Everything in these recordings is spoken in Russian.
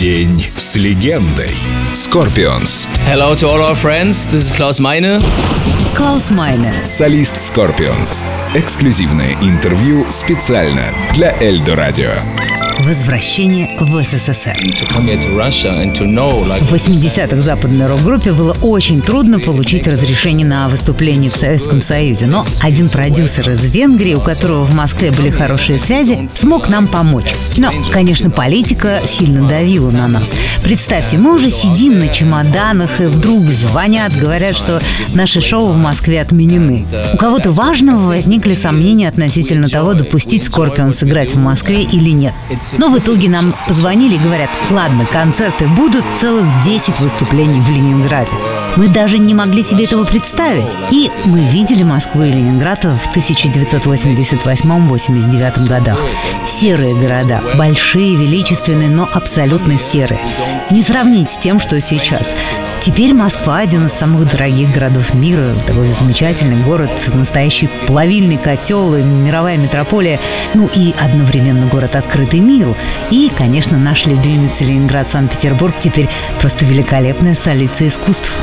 День с легендой. Scorpions. Hello to all our friends. This is Klaus Meine. Клаус Майне. Солист Scorpions. Эксклюзивное интервью специально для Эльдо Радио. Возвращение в СССР. To come here to Russia and to know, like, В 80-х западной рок-группе было очень трудно получить разрешение на выступление в Советском Союзе, но один продюсер из Венгрии, у которого в Москве были хорошие связи, смог нам помочь. Но, конечно, политика сильно давила на нас. Представьте, мы уже сидим на чемоданах, и вдруг звонят, говорят, что наши шоу в Москве отменены. У кого-то важного возникли сомнения относительно того, допустить Скорпион сыграть в Москве или нет. Но в итоге нам позвонили и говорят, ладно, концерты будут, целых 10 выступлений в Ленинграде. Мы даже не могли себе этого представить. И мы видели Москву и Ленинград в 1988-89 годах. Серые города, большие, величественные, но абсолютно серые. Не сравнить с тем, что сейчас. Теперь Москва один из самых дорогих городов мира, такой замечательный город, настоящий плавильный котел, и мировая метрополия, ну и одновременно город открытый миру. И, конечно, наш любимец Ленинград, Санкт-Петербург. Теперь просто великолепная столица искусств.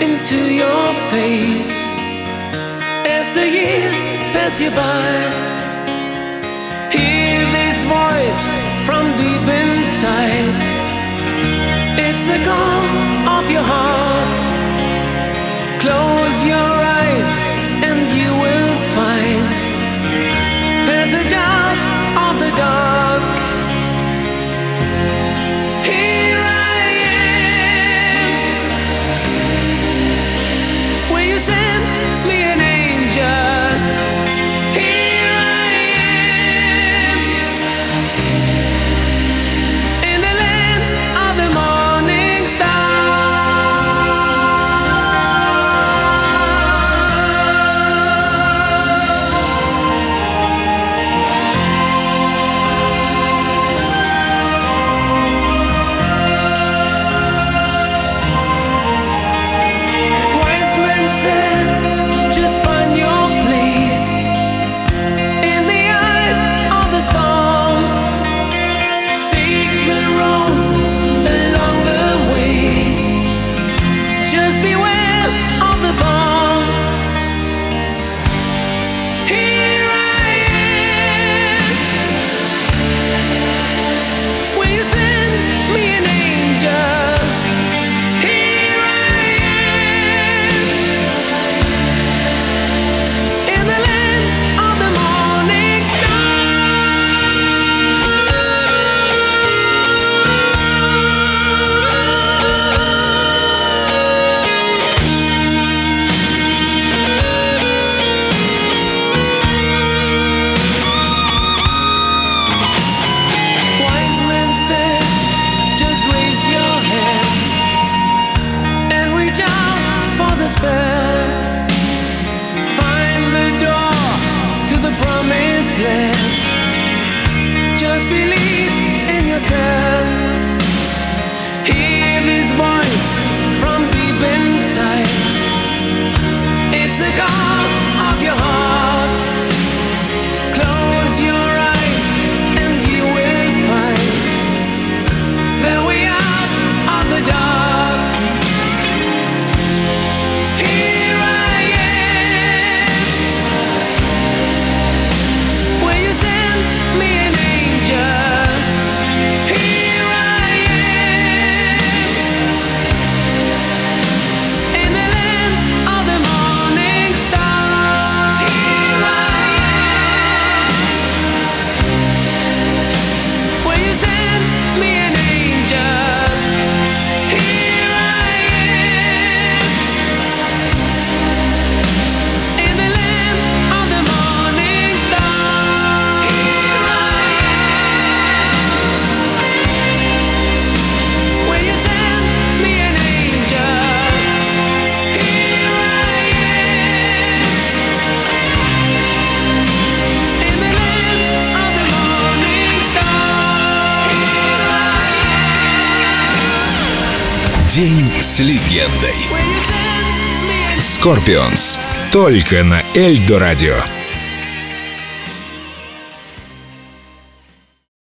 Into your face as the years pass you by. Hear this voice from deep inside. It's the call of your heart. Promised. Just believe in yourself. Hear this voice from deep inside. It's the call of your heart. День с легендой. Скорпионс. Только на Эльдо радио.